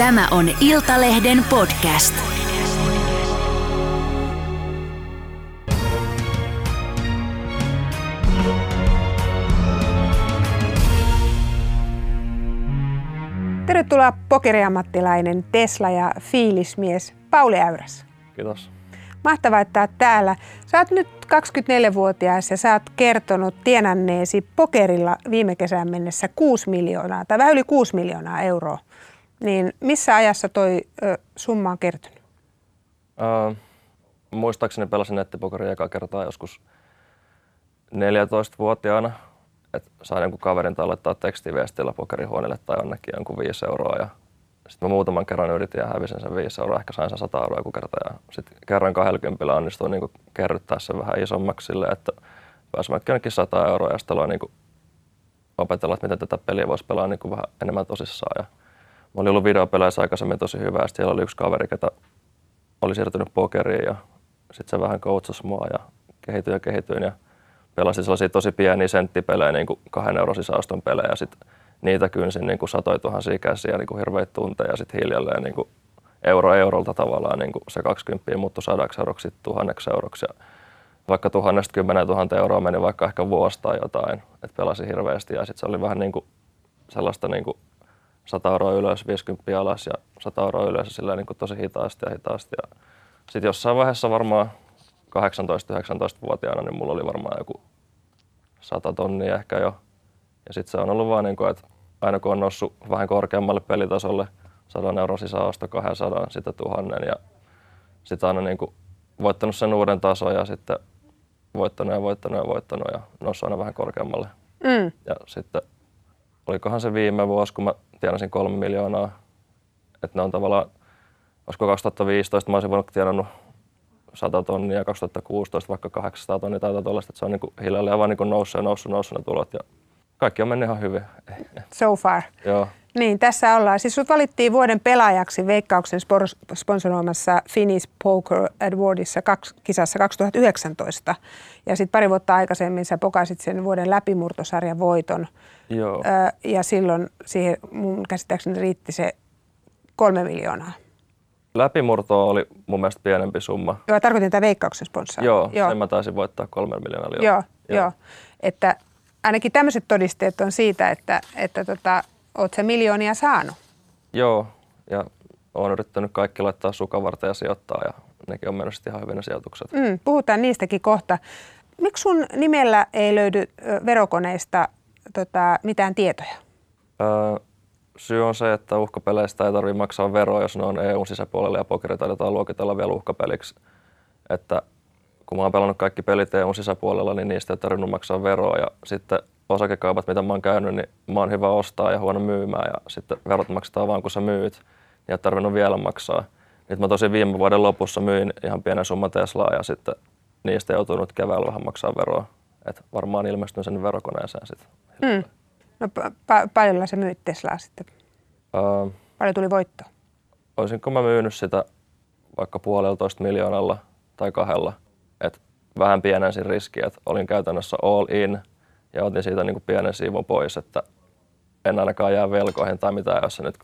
Tämä on Iltalehden podcast. Tervetuloa pokeriammattilainen Tesla ja fiilismies Pauli Äyräs. Kiitos. Mahtavaa, että olet täällä. Sä oot nyt 24-vuotias ja sä oot kertonut tienanneesi pokerilla viime kesän mennessä 6 miljoonaa tai vähän yli 6 miljoonaa euroa. Niin missä ajassa toi ö, summa on kertynyt? Uh, muistaakseni pelasin nettipokeria eka kertaa joskus 14-vuotiaana. Että sain jonkun kaverin tallettaa tekstiviestillä pokerihuoneelle tai jonnekin jonkun 5 euroa. Ja sitten mä muutaman kerran yritin ja hävisin sen 5 euroa. Ehkä sain sen 100 euroa joku kerta. Sitten kerran 20 onnistuin niin kerryttää sen vähän isommaksi silleen, että pääsin jonnekin 100 euroa ja sitten aloin niin opetella, että miten tätä peliä voisi pelaa niin vähän enemmän tosissaan. Ja Mä olin ollut videopeleissä aikaisemmin tosi hyvä ja siellä oli yksi kaveri, ketä oli siirtynyt pokeriin ja sitten se vähän coachasi mua ja kehityin ja kehityin ja pelasin sellaisia tosi pieniä senttipelejä, niin kuin kahden euron sisäoston pelejä ja sitten niitä kynsin niin kuin satoi tuhansia käsiä niin kuin hirveitä tunteja ja sitten hiljalleen niin kuin euro eurolta tavallaan niin kuin se 20 muuttui sadaksi euroksi, sitten tuhanneksi euroksi ja vaikka tuhannesta kymmenen tuhatta euroa meni vaikka ehkä vuosi tai jotain, että pelasin hirveästi ja sitten se oli vähän niin kuin sellaista niin kuin 100 euroa ylös, 50 alas ja 100 euroa ylös ja sillä niin kuin tosi hitaasti ja hitaasti. Ja sitten jossain vaiheessa varmaan 18-19-vuotiaana, niin mulla oli varmaan joku 100 tonnia ehkä jo. Ja sitten se on ollut vaan niin kuin, että aina kun on noussut vähän korkeammalle pelitasolle, 100 euron sisäosto, 200, sitten tuhannen ja sitten aina niin kuin voittanut sen uuden tason ja sitten voittanut ja voittanut ja voittanut ja noussut aina vähän korkeammalle. Mm. Ja sitten olikohan se viime vuosi, kun mä tienasin kolme miljoonaa. Että ne on tavallaan, olisiko 2015 mä olisin voinut tienannut 100 tonnia ja 2016 vaikka 800 tonnia tai tuollaista, että se on niin hiljalleen vaan niin noussut ja noussut, noussut ne tulot ja kaikki on mennyt ihan hyvin. So far. Joo. Niin, tässä ollaan. Siis sut valittiin vuoden pelaajaksi Veikkauksen sponsoroimassa Finnish Poker Awardissa kaksi, kisassa 2019. Ja sitten pari vuotta aikaisemmin sä pokasit sen vuoden läpimurtosarjan voiton. Joo. Ö, ja silloin siihen mun käsittääkseni riitti se kolme miljoonaa. Läpimurto oli mun mielestä pienempi summa. Joo, tarkoitin tätä Veikkauksen sponssaa. Joo, joo, sen mä taisin voittaa kolme miljoonaa. Joo, joo. joo. Että ainakin tämmöiset todisteet on siitä, että, että tota, oot sä miljoonia saanut. Joo, ja olen yrittänyt kaikki laittaa sukavarta ja sijoittaa ja nekin on mennyt ihan hyvin ne sijoitukset. Mm, puhutaan niistäkin kohta. Miksi sun nimellä ei löydy verokoneista tota, mitään tietoja? Öö, syy on se, että uhkapeleistä ei tarvitse maksaa veroa, jos ne on EUn sisäpuolella ja pokeri taidetaan luokitella vielä uhkapeliksi. Että kun mä oon pelannut kaikki pelit EUn sisäpuolella, niin niistä ei tarvinnut maksaa veroa. Ja sitten osakekaupat, mitä mä oon käynyt, niin mä oon hyvä ostaa ja huono myymään. Ja sitten verot maksetaan vaan, kun sä myyt. Niin ei tarvinnut vielä maksaa. Nyt mä tosi viime vuoden lopussa myin ihan pienen summan Teslaa ja sitten niistä joutunut keväällä vähän maksaa veroa. Et varmaan ilmestyn sen verokoneeseen sitten. Mm. No pa- paljon sä myyt Teslaa sitten? Uh, paljon tuli voitto? Olisinko mä myynyt sitä vaikka puoleltoista miljoonalla tai kahdella. Et vähän pienensin riskiä, että olin käytännössä all in ja otin siitä niin kuin pienen siivun pois, että en ainakaan jää velkoihin tai mitään, jos se nyt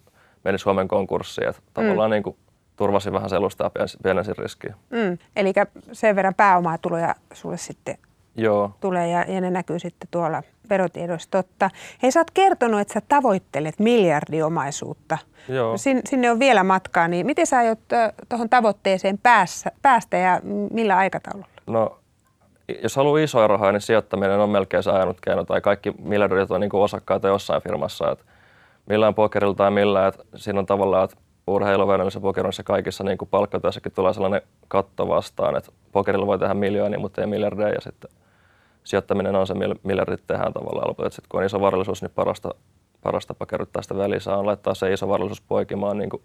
meni Suomen konkurssiin. Että mm. tavallaan niin kuin turvasin vähän selusta ja pienensin riskiä. Mm. Eli sen verran pääomaa tuloja sulle sitten Joo. tulee ja, ja ne näkyy sitten tuolla verotiedoissa totta. Hei, sä oot kertonut, että sä tavoittelet miljardiomaisuutta. Joo. Sin, sinne on vielä matkaa, niin miten sä aiot tuohon tavoitteeseen päässä, päästä ja millä aikataululla? No, jos haluaa isoja rahoja, niin sijoittaminen on melkein se ainut keino, tai kaikki miljardit on niin osakkaita jossain firmassa. Että millään pokerilla tai millään, että siinä on tavallaan, että urheiluveneellisessä pokerissa kaikissa niin kuin palkkatyössäkin tulee sellainen katto vastaan, että pokerilla voi tehdä miljoonia, mutta ei miljardeja, ja sitten sijoittaminen on se, millä miljardit tehdään tavallaan lopulta. Sitten kun on iso varallisuus, niin parasta, parasta tapa kerryttää sitä välissä on laittaa se iso varallisuus poikimaan niin kuin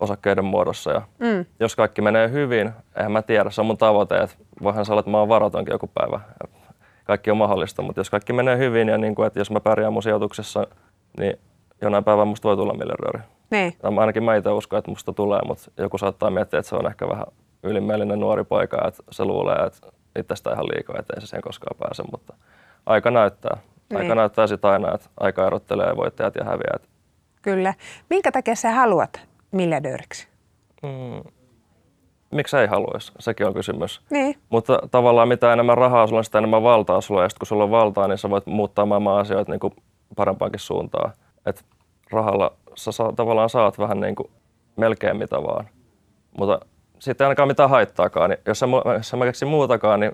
osakkeiden muodossa. Ja mm. Jos kaikki menee hyvin, eihän mä tiedä, se on mun tavoite, että voihan sanoa, että mä oon varatonkin joku päivä. Kaikki on mahdollista, mutta jos kaikki menee hyvin ja niin kuin, että jos mä pärjään mun sijoituksessa, niin jonain päivänä musta voi tulla miljardööri. Niin. Ainakin mä itse uskon, että musta tulee, mutta joku saattaa miettiä, että se on ehkä vähän ylimielinen nuori poika, että se luulee, että itsestä ihan liikaa, ettei se sen koskaan pääse, mutta aika näyttää. Niin. Aika näyttää sitä aina, että aika erottelee voittajat ja häviäjät. Kyllä. Minkä takia sä haluat miljardööriksi? Mm. Miksi ei haluaisi? Sekin on kysymys. Niin. Mutta tavallaan mitä enemmän rahaa sulla on, sitä enemmän valtaa sulla. Ja sitten kun sulla on valtaa, niin sä voit muuttaa maailman asioita niin kuin parempaankin suuntaan. Et rahalla sä saa, tavallaan saat vähän niin kuin melkein mitä vaan. Mutta sitten ei ainakaan mitään haittaakaan. Niin jos, mä, jos mä keksin muutakaan, niin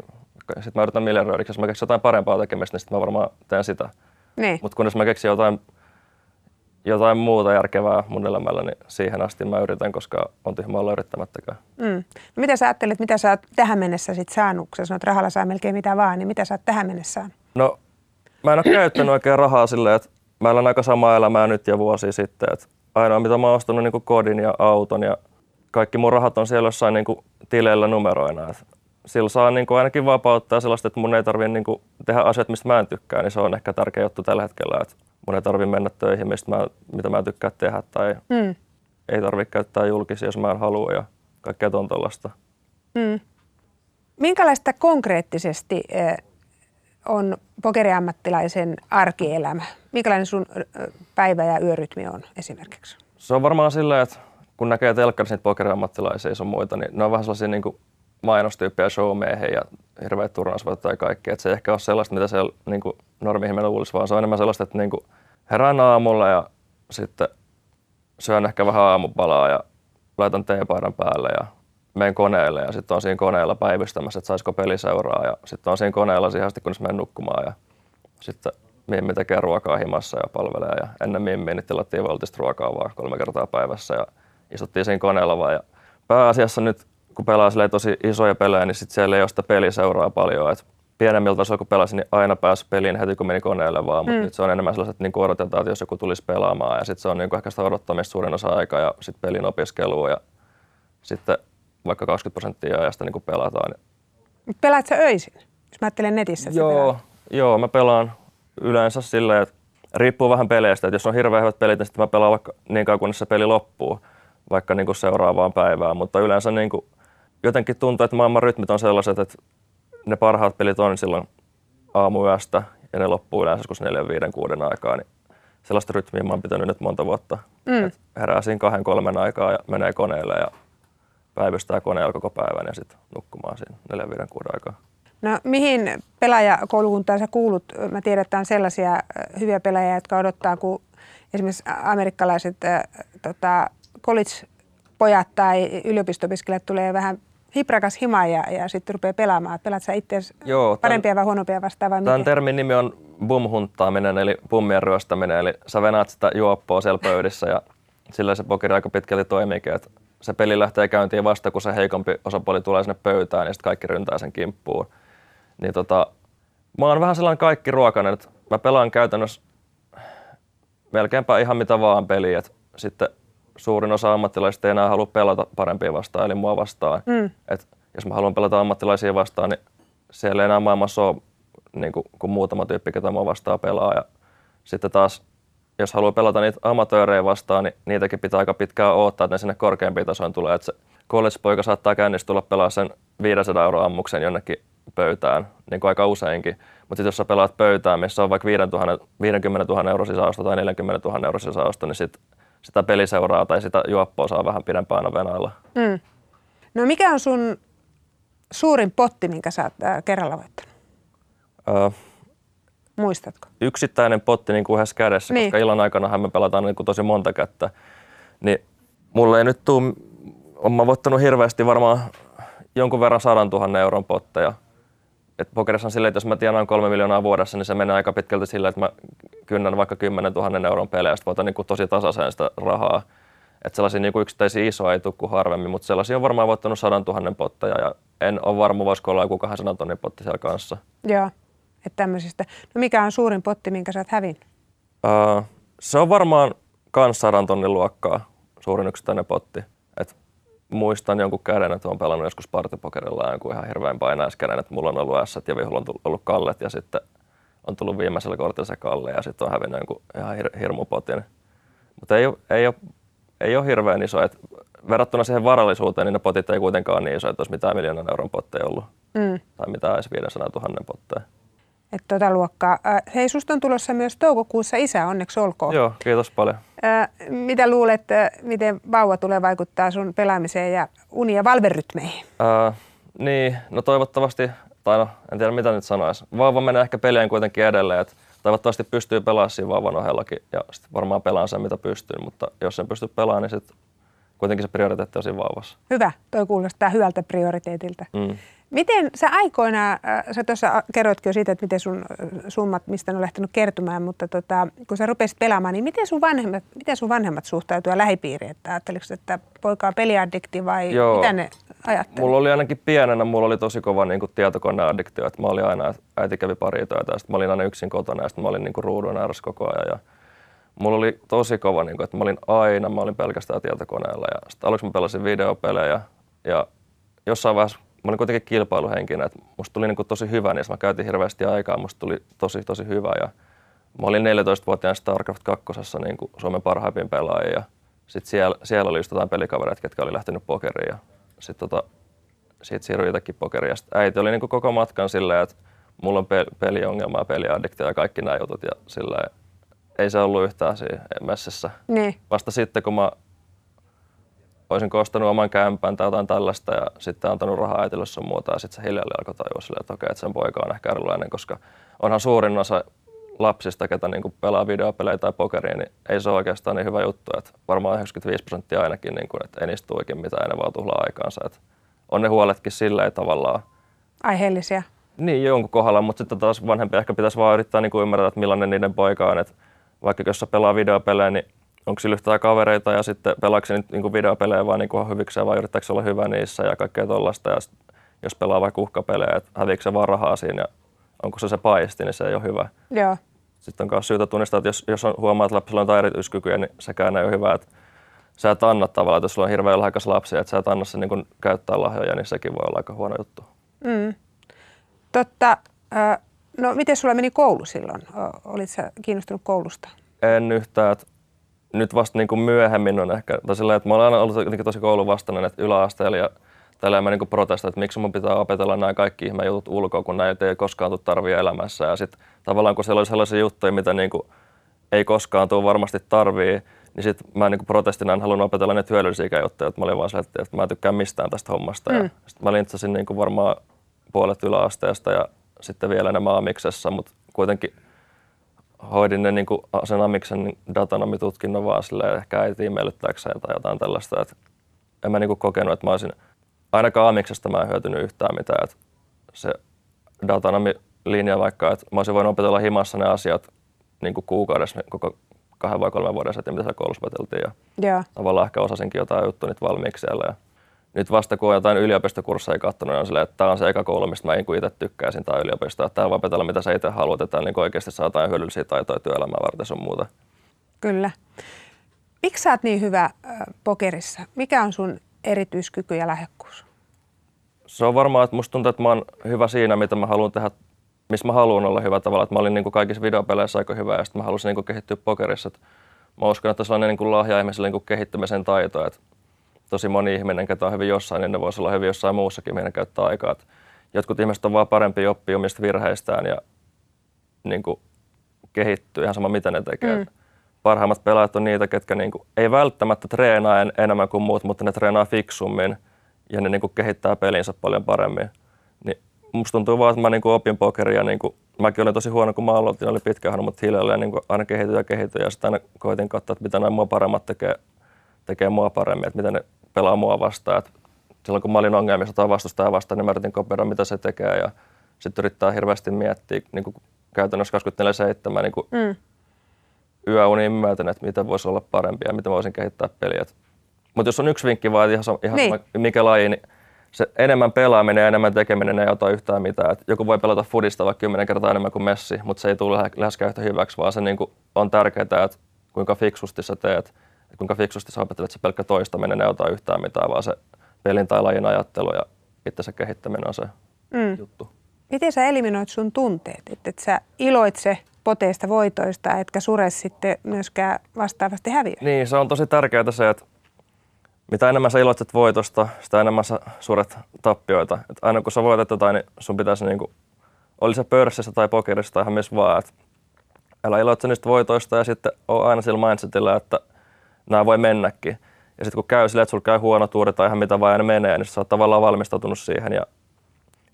sitten mä yritän miljardööriksi. Jos mä keksin jotain parempaa tekemistä, niin sitten mä varmaan teen sitä. Niin. Mutta kun jos mä keksin jotain, jotain muuta järkevää mun elämällä, niin siihen asti mä yritän, koska on tyhmä olla yrittämättäkään. Mm. No mitä sä ajattelet, mitä sä oot tähän mennessä sit saanut, kun sä sanoit, että rahalla saa melkein mitä vaan, niin mitä sä oot tähän mennessä saanut? No, mä en ole käyttänyt oikein rahaa silleen, että mä elän aika samaa elämää nyt ja vuosi sitten. Että ainoa, mitä mä oon ostanut, niin kodin ja auton ja kaikki mun rahat on siellä jossain niin tileillä numeroina. Että sillä saa niin kuin ainakin vapauttaa sellaista, että mun ei tarvitse niin kuin tehdä asiat, mistä mä en tykkää, niin se on ehkä tärkeä juttu tällä hetkellä, että mun ei tarvitse mennä töihin, mistä mä, mitä mä tykkään tehdä, tai Mm. ei tarvitse käyttää julkisia, jos mä en halua, ja kaikkea ton tollaista. Mm. Minkälaista konkreettisesti eh, on pokeriammattilaisen arkielämä? Minkälainen sun ö, päivä- ja yörytmi on esimerkiksi? Se on varmaan silleen, että kun näkee telkkarissa niitä pokeriammattilaisia ja muita, niin ne on vähän sellaisia niin kuin mainostyyppejä showmiehiä ja hirveät turnausvoittoja ja kaikki. Että se ei ehkä ole sellaista, mitä siellä niin normi-ihminen luulisi, vaan se on enemmän sellaista, että niin herään aamulla ja sitten syön ehkä vähän aamupalaa ja laitan teepaidan päälle ja menen koneelle ja sitten on siinä koneella päivystämässä, että saisiko peli seuraa ja sitten on siinä koneella siihen asti, kunnes menen nukkumaan ja sitten Mimmi tekee ruokaa himassa ja palvelee ja ennen Mimmiä niin tilattiin voltista ruokaa vaan kolme kertaa päivässä ja istuttiin siinä koneella vaan ja pääasiassa nyt kun pelaa tosi isoja pelejä, niin sitten siellä ei ole sitä peliseuraa paljon. Et pienemmiltä tasoilla kun pelasin, niin aina pääsi peliin heti kun meni koneelle vaan, mutta Mm. nyt se on enemmän sellaiset, että niin odotetaan, että jos joku tulisi pelaamaan ja sitten se on niin ehkä sitä odottamista suurin osa aikaa ja sitten pelin opiskelua ja sitten vaikka 20 prosenttia ajasta niin pelataan. Pelaat sä öisin? Jos mä ajattelen netissä, että Joo, joo, mä pelaan yleensä silleen, että riippuu vähän peleistä, että jos on hirveän hyvät pelit, niin sitten mä pelaan vaikka niin kauan, kunnes se peli loppuu, vaikka niin kuin seuraavaan päivään, mutta yleensä niin kuin, jotenkin tuntuu, että maailman rytmit on sellaiset, että ne parhaat pelit on silloin aamuyöstä ja ne loppuu yleensä joskus 4, 5, 6 aikaa, niin sellaista rytmiä mä oon pitänyt nyt monta vuotta. Mm. Et herää siinä kahden, kolmen aikaa ja menee koneelle ja päivystää koneella koko päivän ja sitten nukkumaan siinä 4, 5, 6 aikaa. No mihin pelaajakoulukuntaan sä kuulut? Mä tiedän, että on sellaisia ö, hyviä pelaajia, jotka odottaa, kun esimerkiksi amerikkalaiset äh, tota, college-pojat tai yliopisto-opiskelijat tulee vähän hiprakas hima ja, ja sitten rupeaa pelaamaan. Pelaat sä itse parempia vai huonompia vastaan vai Tämän termin nimi on bumhunttaaminen, eli pummien ryöstäminen, eli sä venaat sitä juoppoa siellä pöydissä ja sillä se pokeri aika pitkälti toimiikin, että se peli lähtee käyntiin vasta, kun se heikompi osapuoli tulee sinne pöytään ja sitten kaikki ryntää sen kimppuun. Niin tota, mä oon vähän sellainen kaikki ruokainen, että mä pelaan käytännössä melkeinpä ihan mitä vaan peliä, sitten suurin osa ammattilaisista ei enää halua pelata parempia vastaan, eli mua vastaan. Mm. Et jos mä haluan pelata ammattilaisia vastaan, niin siellä ei enää maailmassa ole niin kuin, kuin muutama tyyppi, ketä mua vastaan pelaa. Ja sitten taas, jos haluaa pelata niitä amatöörejä vastaan, niin niitäkin pitää aika pitkään odottaa, että ne sinne korkeampiin tasoihin tulee. Että se college-poika saattaa käynnissä tulla pelaa sen 500 euroa ammuksen jonnekin pöytään, niin kuin aika useinkin. Mutta sitten jos sä pelaat pöytään, missä on vaikka 5000, 50 000 euro sisäosto tai 40 000 euro sisäosto, niin sit sitä peliseuraa tai sitä juoppoa saa vähän pidempään venailla. Mm. No mikä on sun suurin potti, minkä sä oot äh, kerralla voittanut? Öö, Muistatko? yksittäinen potti niin kuin yhdessä kädessä, Niin. niin. koska illan aikana me pelataan niin kuin tosi monta kättä. Niin mulle ei nyt tuu, on mä voittanut hirveästi varmaan jonkun verran 100 000 euron potteja. Et pokerissa on silleen, että jos mä tienaan kolme miljoonaa vuodessa, niin se menee aika pitkälti sillä, että mä kynnän vaikka 10 000 euron pelejä, sitten voitan niin kuin tosi tasaisen sitä rahaa. Että sellaisia niin kuin yksittäisiä isoja ei tule kuin harvemmin, mutta sellaisia on varmaan voittanut 100 000 potteja ja en ole varma, voisiko olla joku 200 tonnin potti siellä kanssa. Joo, että tämmöisistä. No mikä on suurin potti, minkä sä oot hävinnyt? Öö, se on varmaan kans sadan tonnin luokkaa suurin yksittäinen potti. Muistan jonkun käden, että olen pelannut joskus partipokerilla jonkun ihan hirveän painaiskäden, että mulla on ollut S ja vihulla on tullut- ollut kallet ja sitten on tullut viimeisellä kortilla se kalle ja sitten on hävinnyt jonkun ihan hir- hirmupotin. Mutta ei, ei, ole, ei ole hirveän iso. Et verrattuna siihen varallisuuteen, niin ne potit ei kuitenkaan ole niin iso, että olisi mitään miljoonan euron potteja ollut. Mm. Tai mitään edes 500 000 potteja. Että tota luokkaa. Hei, susta on tulossa myös toukokuussa isä, onneksi olkoon. Joo, kiitos paljon. Mitä luulet, miten vauva tulee vaikuttaa sun pelaamiseen ja uni- ja valverytmeihin? Ää, niin, no toivottavasti, tai no, en tiedä mitä nyt sanoisi. Vauva menee ehkä pelien kuitenkin edelleen, että toivottavasti pystyy pelaamaan siinä vauvan ohellakin ja sitten varmaan pelaan sen mitä pystyy, mutta jos en pysty pelaamaan, niin sitten kuitenkin se prioriteetti on siinä vauvassa. Hyvä, toi kuulostaa hyvältä prioriteetilta. Mm. Miten sä aikoinaan, äh, sä tuossa kerroitkin jo siitä, että miten sun äh, summat, mistä ne on lähtenyt kertymään, mutta tota, kun sä rupesit pelaamaan, niin miten sun vanhemmat, miten sun vanhemmat suhtautuivat lähipiiriin? Että ajatteliko, että poika on peliaddikti vai Joo. mitä ne ajattelivat? Mulla oli ainakin pienenä, mulla oli tosi kova niin kuin tietokoneaddiktio, että mä olin aina, äiti kävi pari töitä ja sitten mä olin aina yksin kotona ja sitten mä olin niin kuin ruudun ääressä koko ajan. Ja mulla oli tosi kova, niin kuin, että mä olin aina, mä olin pelkästään tietokoneella ja sitten aluksi mä pelasin videopelejä ja jossain vaiheessa mä olin kuitenkin kilpailuhenkinen, että musta tuli niin kuin tosi hyvä, niin mä käytin hirveästi aikaa, musta tuli tosi tosi hyvä ja mä olin 14-vuotiaan StarCraft 2 niin kuin Suomen parhaimpia pelaajia ja sitten siellä, siellä oli just jotain pelikavereita, ketkä oli lähtenyt pokeriin ja sitten tota, siitä siirryin itsekin pokeriin. Ja sit äiti oli niin kuin koko matkan silleen, että mulla on pe- peliongelma ja peliaddiktio ja kaikki nämä jutut ja silleen, ei se ollut yhtään siinä messissä. Niin, Vasta sitten, kun mä olisin ostanut oman kämpän tai jotain tällaista ja sitten antanut rahaa äitille sun muuta ja sitten se hiljalleen alkoi tajua silleen, että okei, että sen poika on ehkä erilainen, koska onhan suurin osa lapsista, ketä niin pelaa videopelejä tai pokeria, niin ei se ole oikeastaan niin hyvä juttu. Että varmaan 95 prosenttia ainakin, niin kuin, että ei niistä tule oikein mitään, ne vaan tuhlaa aikaansa. Että on ne huoletkin silleen tavallaan aiheellisia. niin jonkun kohdalla, mutta sitten taas vanhempi ehkä pitäisi vaan yrittää niin kuin ymmärtää, että millainen niiden poika on. Että vaikka jos se pelaa videopelejä, niin onko sillä yhtään kavereita ja sitten pelaako nyt niin videopelejä vaan niin hyvikseen vai yrittääkö olla hyvä niissä ja kaikkea tollasta. Ja sit, jos pelaa vaikka uhkapelejä, että häviikö se vaan rahaa siinä ja onko se se paisti, niin se ei ole hyvä. Joo, Sitten on myös syytä tunnistaa, että jos, jos on, huomaa, että lapsella on jotain erityiskykyjä, niin sekään ei ole hyvä, että sä et anna tavallaan, että jos sulla on hirveän lahjakas lapsi, että sä et anna sen niin käyttää lahjoja, niin sekin voi olla aika huono juttu. totta. Ö, no miten sulla meni koulu silloin? Olit sä kiinnostunut koulusta? En yhtään, että nyt vasta niin kuin myöhemmin on ehkä, tai sillä, että mä olen aina ollut jotenkin tosi kouluvastainen, että yläasteella ja tällä mä niin protestoin, että miksi mun pitää opetella nämä kaikki ihme jutut ulkoa, kun näitä ei koskaan tule tarvia elämässä. Ja sitten tavallaan kun siellä oli sellaisia juttuja, mitä niin kuin ei koskaan tule varmasti tarvii, niin sitten mä niin protestina en halunnut opetella ne hyödyllisiä juttuja, että mä olin vaan sellainen, että mä en tykkää mistään tästä hommasta. Mm. Ja sitten mä lintsasin niin varmaan puolet yläasteesta ja sitten vielä enemmän amiksessa, mutta kuitenkin hoidin ne niin kuin sen amiksen datanomitutkinnon vaan silleen, ehkä äitiin miellyttääkseen tai jotain tällaista. Et en mä niin kuin kokenut, että mä olisin, ainakaan amiksesta mä en hyötynyt yhtään mitään. Et se datanomi-linja vaikka, että mä olisin voinut opetella himassa ne asiat niin kuin kuukaudessa koko kahden vai kolmen vuoden sitten, mitä siellä koulussa opeteltiin. Ja Joo, tavallaan ehkä osasinkin jotain juttuja nyt valmiiksi siellä. Ja nyt vasta kun on jotain yliopistokursseja katsonut, niin on silleen, että tämä on se eka koulu, mistä mä niin kuin itse tykkäisin, tämä yliopisto. Että täällä opetella, mitä sä itse haluat, että niin oikeasti saa jotain hyödyllisiä taitoja työelämää varten sun muuta. kyllä. Miksi sä oot niin hyvä ö, pokerissa? Mikä on sun erityiskyky ja lahjakkuus? Se on varmaan, että musta tuntuu, että mä oon hyvä siinä, mitä mä haluan tehdä, missä mä haluan olla hyvä tavalla. Että mä olin niin kuin kaikissa videopeleissä aika hyvä ja sitten mä halusin niin kuin kehittyä pokerissa. Että mä uskon, että sellainen niin kuin lahja ihmiselle niin kuin kehittymisen taito. Että tosi moni ihminen, ketä on hyvin jossain, niin ne voisi olla hyvin jossain muussakin, mihin ne käyttää aikaa. Että jotkut ihmiset on vaan parempi oppia omista virheistään ja niin kuin kehittyy ihan sama, mitä ne tekee. Mm. Parhaimmat pelaajat on niitä, ketkä niin kuin, ei välttämättä treenaa en, enemmän kuin muut, mutta ne treenaa fiksummin ja ne niin kuin kehittää pelinsä paljon paremmin. Niin musta tuntuu vaan, että mä niin kuin opin pokeria. Niin kuin, mäkin olin tosi huono, kun mä aloitin, oli pitkä mutta hiljalleen niin kuin aina kehityin ja kehityin. Ja sitten aina koitin katsoa, että mitä nämä mua paremmat tekee, tekee mua paremmin, että miten ne pelaa mua vastaan. Et silloin kun mä olin ongelmissa tai vastustaja vastaan, niin mä yritin kopioida, mitä se tekee. Ja sitten yrittää hirveästi miettiä niin kuin käytännössä 24-7 niin kuin Mm. yöuniin myöten, että miten voisi olla parempi ja miten voisin kehittää peliä. Mutta jos on yksi vinkki vaan, ihan, sama, ihan Niin. sama, mikä laji, niin se enemmän pelaaminen ja enemmän tekeminen ei ota yhtään mitään. Et joku voi pelata fudista vaikka kymmenen kertaa enemmän kuin Messi, mutta se ei tule lähe- läheskään yhtä hyväksi, vaan se niinku on tärkeää, että kuinka fiksusti sä teet, että kuinka fiksusti sä opettelet, että se pelkkä toistaminen ei ota yhtään mitään, vaan se pelin tai lajin ajattelu ja itsensä kehittäminen on se Mm. juttu. Miten sä eliminoit sun tunteet? Että et sä iloitse poteista voitoista, etkä sure sitten myöskään vastaavasti häviö. Niin, se on tosi tärkeää se, että mitä enemmän sä iloitset voitosta, sitä enemmän sä suret tappioita. Et aina kun sä voitat jotain, niin sun pitäisi niinku, oli se pörssissä tai pokerissa tai ihan missä vaan, että älä iloitse niistä voitoista ja sitten on aina sillä mindsetillä, että nämä voi mennäkin. Ja sitten kun käy silleen, että sulla käy huono tuuri tai ihan mitä vaan ja ne menee, niin sä oot tavallaan valmistautunut siihen. Ja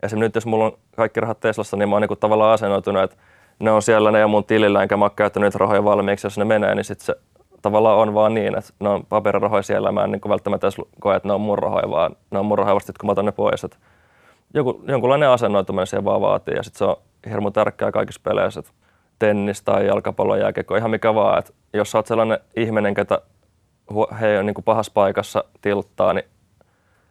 esimerkiksi nyt jos mulla on kaikki rahat Teslassa, niin mä oon niin tavallaan asennoitunut, että ne on siellä, ne on mun tilillä, enkä mä oon käyttänyt niitä rahoja valmiiksi. Jos ne menee, niin sitten se tavallaan on vaan niin, että ne on paperirahoja siellä. Mä en niin välttämättä edes koe, että ne on mun rahoja, vaan ne on mun rahoja vasta kun mä otan ne pois. Että joku, jonkunlainen asennoituminen siihen vaan vaatii ja sitten se on hirmu tärkeää kaikissa peleissä, että tennis tai jalkapallo, jääkiekko, ihan mikä vaan. Että jos sä oot sellainen ihminen, ketä he on niin kuin pahassa paikassa tilttaa, niin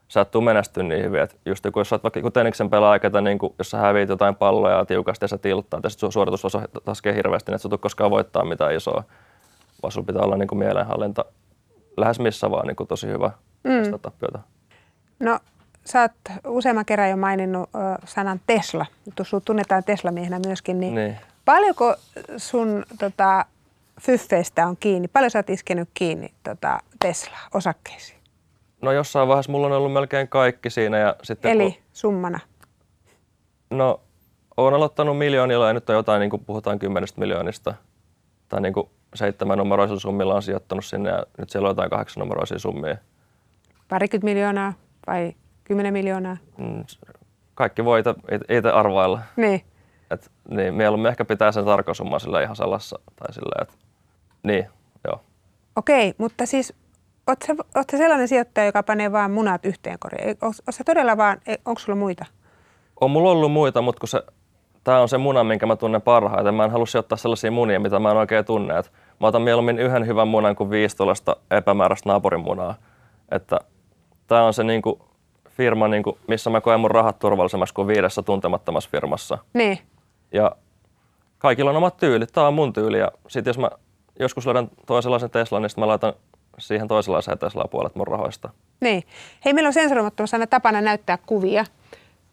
sä et tuu menestyä niin hyvin. Et just kun jos sä oot vaikka tenniksen pelaaja, ketä, niin kuin, jos sä häviit jotain palloja tiukasti ja sä tilttaa, ja sitten suoritus laskee hirveästi, niin et sä tuu koskaan voittaa mitään isoa. Vaan sulla pitää olla niin kuin mielenhallinta lähes missä vaan niin kuin tosi hyvä mm. tappiota. No sä oot useamman kerran jo maininnut ö, sanan Tesla. Sut tunnetaan Tesla-miehenä myöskin. Niin, niin. Paljonko sun tota, fyffeistä on kiinni? Paljon sä oot iskenyt kiinni tota, Tesla-osakkeisiin? No jossain vaiheessa mulla on ollut melkein kaikki siinä. Ja sitten Eli kun... summana? No, oon aloittanut miljoonilla ja nyt on jotain, niin kuin puhutaan kymmenestä miljoonista. Tai niin kuin seitsemän numeroisilla summilla on sijoittanut sinne ja nyt siellä on jotain kahdeksan numeroisia summia. Parikymmentä miljoonaa vai kymmenen miljoonaa? Mm, kaikki voi itse arvailla. Niin. Et, niin, mieluummin ehkä pitää sen tarkosumman sillä ihan salassa. Tai sillä, et, niin, joo. Okei, mutta siis oot sä sellainen sijoittaja, joka panee vaan munat yhteen koriin? Oot sä todella vaan, onko sulla muita? On mulla ollut muita, mutta kun se, tää on se muna, minkä mä tunnen parhaiten. Mä en halua sijoittaa sellaisia munia, mitä mä en oikein tunne. Et mä otan mieluummin yhden hyvän munan kuin viisi tuollaista epämääräistä naapurin munaa. Että tää on se niinku firma, niinku, missä mä koen mun rahat turvallisemmaksi kuin viidessä tuntemattomassa firmassa. Niin. Ja kaikilla on omat tyylit. Tämä on mun tyyli. Ja sitten jos mä joskus löydän toisenlaisen Teslan, niin mä laitan siihen toisenlaiseen Teslaan puolet mun rahoista. Niin. Hei, meillä on sensuroimattomassa aina tapana näyttää kuvia.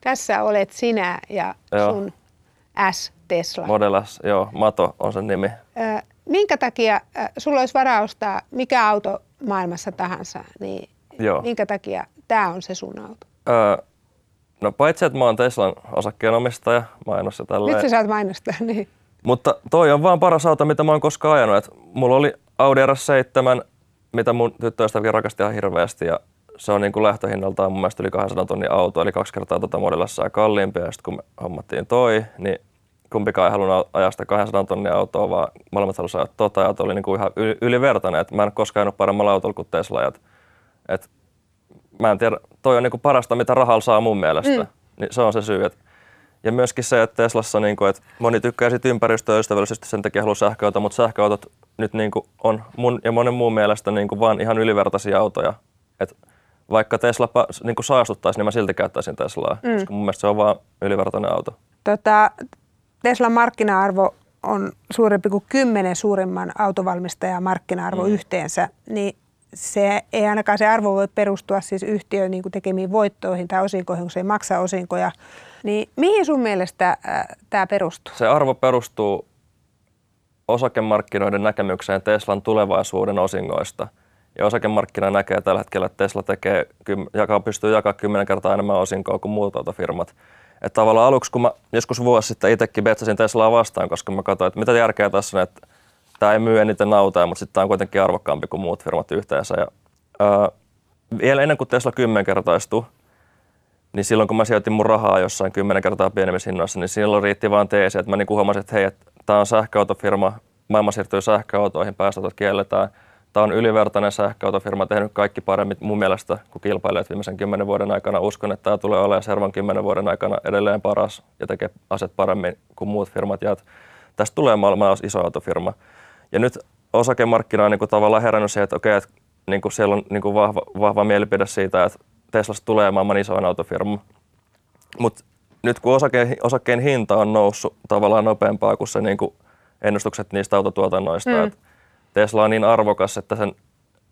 Tässä olet sinä ja joo. sun S-Tesla. Model S, joo. Mato on sen nimi. Ö, minkä takia äh, sulla olisi varaa ostaa mikä auto maailmassa tahansa, niin joo. minkä takia tämä on se sun auto? Ö, No paitsi, että mä oon Teslan osakkeenomistaja, mainossa tällä. Nyt sä saat mainostaa, niin. Mutta toi on vaan paras auto, mitä mä oon koskaan ajanut. Et mulla oli Audi RS7, mitä mun tyttöystäväkin rakasti ihan hirveästi ja se on niin kuin lähtöhinnaltaan mun mielestä yli 200 tonnin auto, eli kaksi kertaa tota modellassa ja kalliimpi. Ja sitten kun me hommattiin toi, niin kumpikaan ei halunnut ajaa sitä 200 tonnin autoa, vaan molemmat halusivat ajaa tota auto oli niin kuin ihan ylivertainen. Et mä en koskaan ajanut paremmalla autolla kuin Tesla. Et, et mä en tiedä, toi on niinku parasta, mitä rahalla saa mun mielestä. Mm. Niin se on se syy. Et, ja myöskin se, että Teslassa, niinku, että moni tykkää sit ympäristöystävällisesti, sen takia haluaa sähköauto, mutta sähköautot nyt niinku on mun ja monen muun mielestä niinku vaan ihan ylivertaisia autoja. Et vaikka Tesla niinku saastuttaisi, niin mä silti käyttäisin Teslaa, mm. koska mun mielestä se on vaan ylivertainen auto. Tota, Teslan markkina-arvo on suurempi kuin kymmenen suurimman autovalmistajan markkina-arvo mm. yhteensä, niin se ei ainakaan se arvo voi perustua siis yhtiön niin kuin tekemiin voittoihin tai osinkoihin, kun se ei maksa osinkoja. Niin mihin sun mielestä äh, tämä perustuu? Se arvo perustuu osakemarkkinoiden näkemykseen Teslan tulevaisuuden osingoista. Ja osakemarkkina näkee tällä hetkellä, että Tesla tekee, jakaa, pystyy jakamaan kymmenen kertaa enemmän osinkoa kuin muut autofirmat. Että tavallaan aluksi, kun mä joskus vuosi sitten itsekin betsasin Teslaa vastaan, koska mä katsoin, että mitä järkeä tässä on, että tämä ei myy eniten autoja, mutta sitten tämä on kuitenkin arvokkaampi kuin muut firmat yhteensä. Ja, ää, vielä ennen kuin Tesla kymmenkertaistui, niin silloin kun mä sijoitin mun rahaa jossain kymmenen kertaa pienemmissä hinnoissa, niin silloin riitti vaan teesi, että mä niin huomasin, että hei, tämä on sähköautofirma, maailma siirtyy sähköautoihin, päästöt kielletään. Tämä on ylivertainen sähköautofirma, tehnyt kaikki paremmin mun mielestä kuin kilpailijat viimeisen kymmenen vuoden aikana. Uskon, että tämä tulee olemaan seuraavan kymmenen vuoden aikana edelleen paras ja tekee aset paremmin kuin muut firmat. Ja tästä tulee maailman iso autofirma. Ja nyt osakemarkkina on niin kuin tavallaan herännyt siihen, että okei, että niin kuin siellä on niin kuin vahva, vahva mielipide siitä, että Teslasta tulee maailman isoin autofirma. Mutta nyt kun osake, osakkeen hinta on noussut tavallaan nopeampaa kuin se niin kuin ennustukset niistä autotuotannoista, mm. että Tesla on niin arvokas, että sen,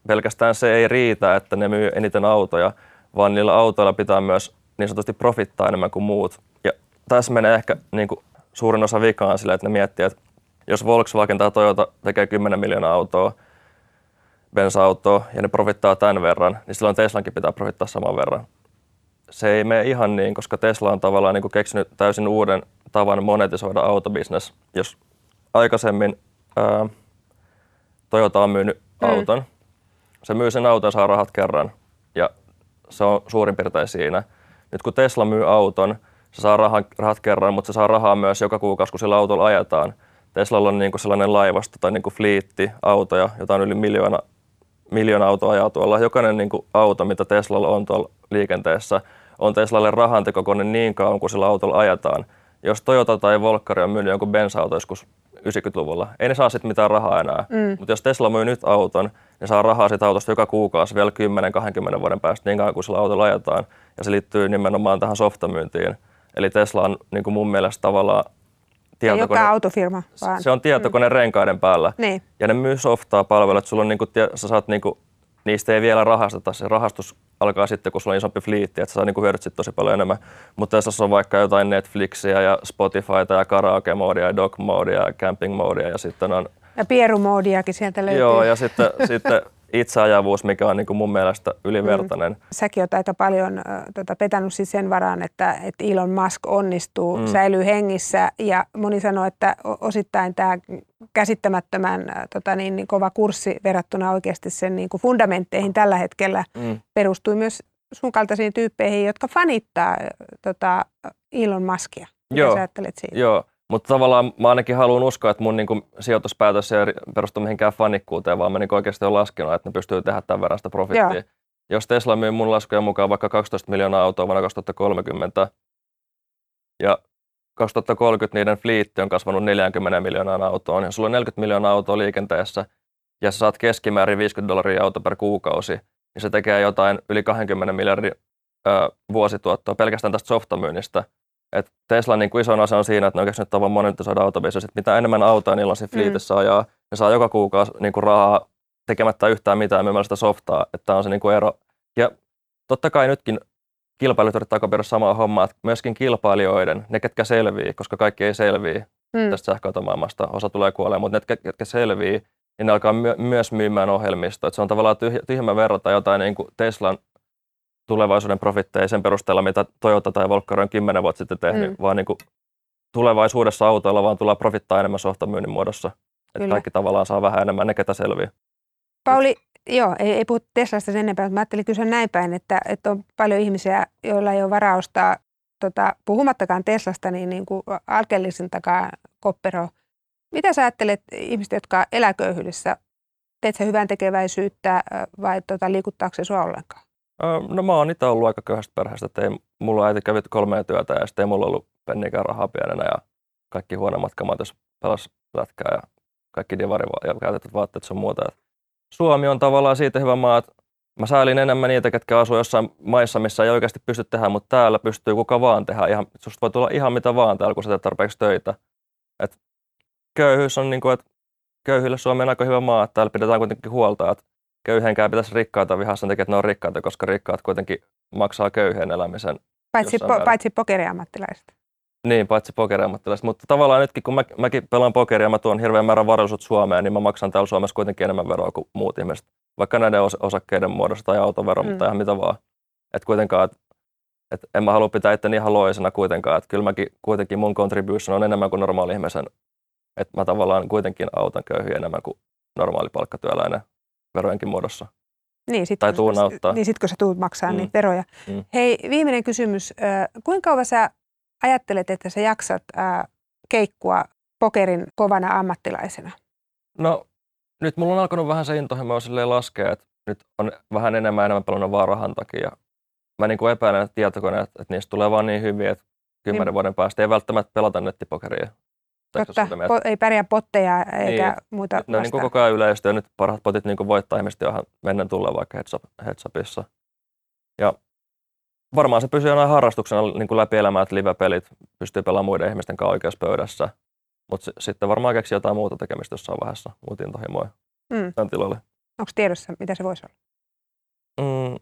pelkästään se ei riitä, että ne myy eniten autoja, vaan niillä autoilla pitää myös niin sanotusti profittaa enemmän kuin muut. Ja tässä menee ehkä niin kuin suurin osa vikaan sille, että ne miettii, että jos Volkswagen tai Toyota tekee 10 miljoonaa autoa, bensa-autoa, ja ne profittaa tämän verran, niin silloin Teslankin pitää profittaa saman verran. Se ei mene ihan niin, koska Tesla on tavallaan niin kuin keksinyt täysin uuden tavan monetisoida autobisnes. Jos aikaisemmin ää, Toyota on myynyt mm. auton, se myy sen auton ja saa rahat kerran. Ja se on suurin piirtein siinä. Nyt kun Tesla myy auton, se saa rahat, rahat kerran, mutta se saa rahaa myös joka kuukausi, kun sillä autolla ajetaan. Teslalla on niin kuin sellainen laivasto tai niin kuin fliitti autoja, jota on yli miljoona, miljoona autoa ajaa tuolla. Jokainen niin kuin auto, mitä Teslalla on tuolla liikenteessä, on Teslalle rahantekokone niin kauan, kun sillä autolla ajetaan. Jos Toyota tai Volkkari on myynyt jonkun bensa-auto joskus 90-luvulla, ei ne saa sitten mitään rahaa enää. Mm. Mutta jos Tesla myy nyt auton, ne saa rahaa siitä autosta joka kuukausi vielä 10-20 vuoden päästä niin kauan, kun sillä autolla ajetaan. Ja se liittyy nimenomaan tähän softamyyntiin. Eli Tesla on niin kuin mun mielestä tavallaan tietokone. Ei autofirma, vaan... Se on tietokone mm. renkaiden päällä. Niin. Ja ne myy softaa palvelut. Sulla on niinku, sä saat niinku, niistä ei vielä rahasteta. Se rahastus alkaa sitten, kun sulla on isompi fliitti, että sä niinku hyödyt sit tosi paljon enemmän. Mutta jos on vaikka jotain Netflixiä ja Spotifyta ja karaoke-moodia ja dog-moodia ja camping-moodia ja sitten on... Ja pierumoodiakin sieltä löytyy. Joo, ja sitten, sitten itseajavuus, mikä on niin kuin mun mielestä ylivertainen. Mm. Säkin olet aika paljon äh, tota, petänyt siis sen varaan, että, että Elon Musk onnistuu, mm. säilyy hengissä ja moni sanoo, että osittain tämä käsittämättömän äh, tota, niin, niin kova kurssi verrattuna oikeasti sen niin kuin fundamentteihin tällä hetkellä mm. perustui myös sun kaltaisiin tyyppeihin, jotka fanittaa äh, tota, Elon Muskia. Mitä Joo. sä ajattelet siitä? Joo, mutta tavallaan mä ainakin haluan uskoa, että mun niinku sijoituspäätös ei perustu mihinkään fanikkuuteen, vaan mä niinku oikeasti olen laskenut, että ne pystyy tehdä tämän verran sitä profittia. Joo. Jos Tesla myy mun laskujen mukaan vaikka 12 miljoonaa autoa vuonna 2030, ja 2030 niiden fliitti on kasvanut 40 miljoonaa autoa, ja sulla on 40 miljoonaa autoa liikenteessä, ja sä saat keskimäärin 50 dollaria auto per kuukausi, niin se tekee jotain yli 20 miljardin ö, vuosituottoa pelkästään tästä softamyynnistä – et Tesla niin kuin ison osa on siinä, että ne oikeasti nyt tavan monetisoida autobisnes. Mitä enemmän autoa niillä on siinä fliitissä mm. ajaa, ne saa joka kuukausi niin kuin rahaa tekemättä yhtään mitään myymällä sitä softaa. Että on se niin kuin ero. Ja totta kai nytkin kilpailijat yrittää kopioida samaa hommaa, että myöskin kilpailijoiden, ne ketkä selvii, koska kaikki ei selvii mm. tästä sähköautomaailmasta, osa tulee kuolemaan, mutta ne ketkä selvii, niin ne alkaa my- myös myymään ohjelmistoa. Että se on tavallaan tyhjä, tyhmä verrata jotain niin kuin Teslan tulevaisuuden profitteja sen perusteella, mitä Toyota tai Volkswagen on kymmenen vuotta sitten tehnyt, mm. vaan niin kuin tulevaisuudessa autoilla vaan tulee profittaa enemmän softamyynnin muodossa. Että kaikki tavallaan saa vähän enemmän, ne ketä selviää. Pauli, joo, ei, ei puhu Teslasta sen enempää, mutta mä ajattelin kysyä näin päin, että, että on paljon ihmisiä, joilla ei ole varaa ostaa, tota, puhumattakaan Teslasta, niin, niin kuin alkeellisintakaan koppero. Mitä sä ajattelet ihmistä, jotka elää köyhyydessä? Teet sä hyvän tekeväisyyttä vai tota, liikuttaako se sua ollenkaan? No mä oon itse ollut aika köyhästä perheestä, että ei, mulla äiti kävi kolmea työtä ja sitten ei mulla ollut pennikään rahaa pienenä ja kaikki huonommat kamat, jos pelas lätkää ja kaikki divari ja käytetyt vaatteet sun muuta. Suomi on tavallaan siitä hyvä maa, että mä säälin enemmän niitä, ketkä asuu jossain maissa, missä ei oikeasti pysty tehdä, mutta täällä pystyy kuka vaan tehdä. Ihan, susta voi tulla ihan mitä vaan täällä, kun sä teet tarpeeksi töitä. Et köyhyys on niin kuin, että köyhille Suomi on aika hyvä maa, että täällä pidetään kuitenkin huolta, että köyhenkään pitäisi rikkaita vihaa sen takia, että ne on rikkaita, koska rikkaat kuitenkin maksaa köyhien elämisen. Paitsi, po, paitsi pokeriammattilaiset. Niin, paitsi pokeriammattilaiset. Mutta tavallaan nytkin, kun mä, mäkin pelaan pokeria ja mä tuon hirveän määrän varallisuutta Suomeen, niin mä maksan täällä Suomessa kuitenkin enemmän veroa kuin muut ihmiset. Vaikka näiden os- osakkeiden muodossa tai autovero, mm. mutta ihan mitä vaan. Että kuitenkaan, että et en mä halua pitää itteni ihan loisena kuitenkaan. Että kyllä mäkin kuitenkin mun contribution on enemmän kuin normaali ihmisen. Että mä tavallaan kuitenkin autan köyhiä enemmän kuin normaali palkkatyöläinen verojenkin muodossa. Niin, sit, tai tuun auttaa. Niin sitten kun sä tuut maksaa mm. niitä veroja. Mm. Hei, viimeinen kysymys. Kuinka kauan sä ajattelet, että sä jaksat äh, keikkua pokerin kovana ammattilaisena? No nyt mulla on alkanut vähän se intohimo laskea, että nyt on vähän enemmän enemmän pelannut vaan rahan takia. Mä niin kuin epäilen, että tietokoneet, että niistä tulee vaan niin hyviä, että kymmenen niin. vuoden päästä ei välttämättä pelata nettipokeria. Totta, po- ei pärjää potteja eikä niin, muuta nyt ne niin koko ajan yleistyy. Nyt parhaat potit niin voittaa ihmiset johon mennään tulla vaikka headsupissa. Ja varmaan se pysyy aina harrastuksena niin kuin läpi elämää, että live-pelit pystyy pelaamaan muiden ihmisten kanssa oikeassa pöydässä. Mutta sitten varmaan keksii jotain muuta tekemistä jossain vaiheessa, muut intohimoja mm. tilalle. Onko tiedossa, mitä se voisi olla? Mm,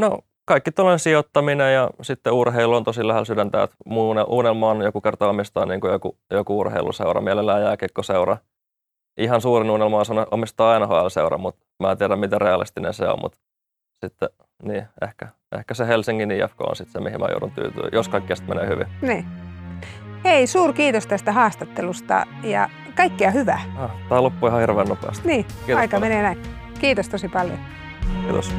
no, kaikki tuollainen sijoittaminen ja sitten urheilu on tosi lähellä sydäntä, että unelma on joku kerta omistaa niin kuin joku, joku urheiluseura, mielellään jääkiekkoseura. Ihan suurin unelma on omistaa NHL-seura, mutta mä en tiedä miten realistinen se on, mutta sitten niin, ehkä, ehkä se Helsingin IFK on sitten se, mihin mä joudun tyytyä, jos kaikki sitten menee hyvin. Niin. Hei, suur kiitos tästä haastattelusta ja kaikkea hyvää. Ah, tämä loppui ihan hirveän nopeasti. Niin, kiitos aika paljon. menee näin. Kiitos tosi paljon. Kiitos.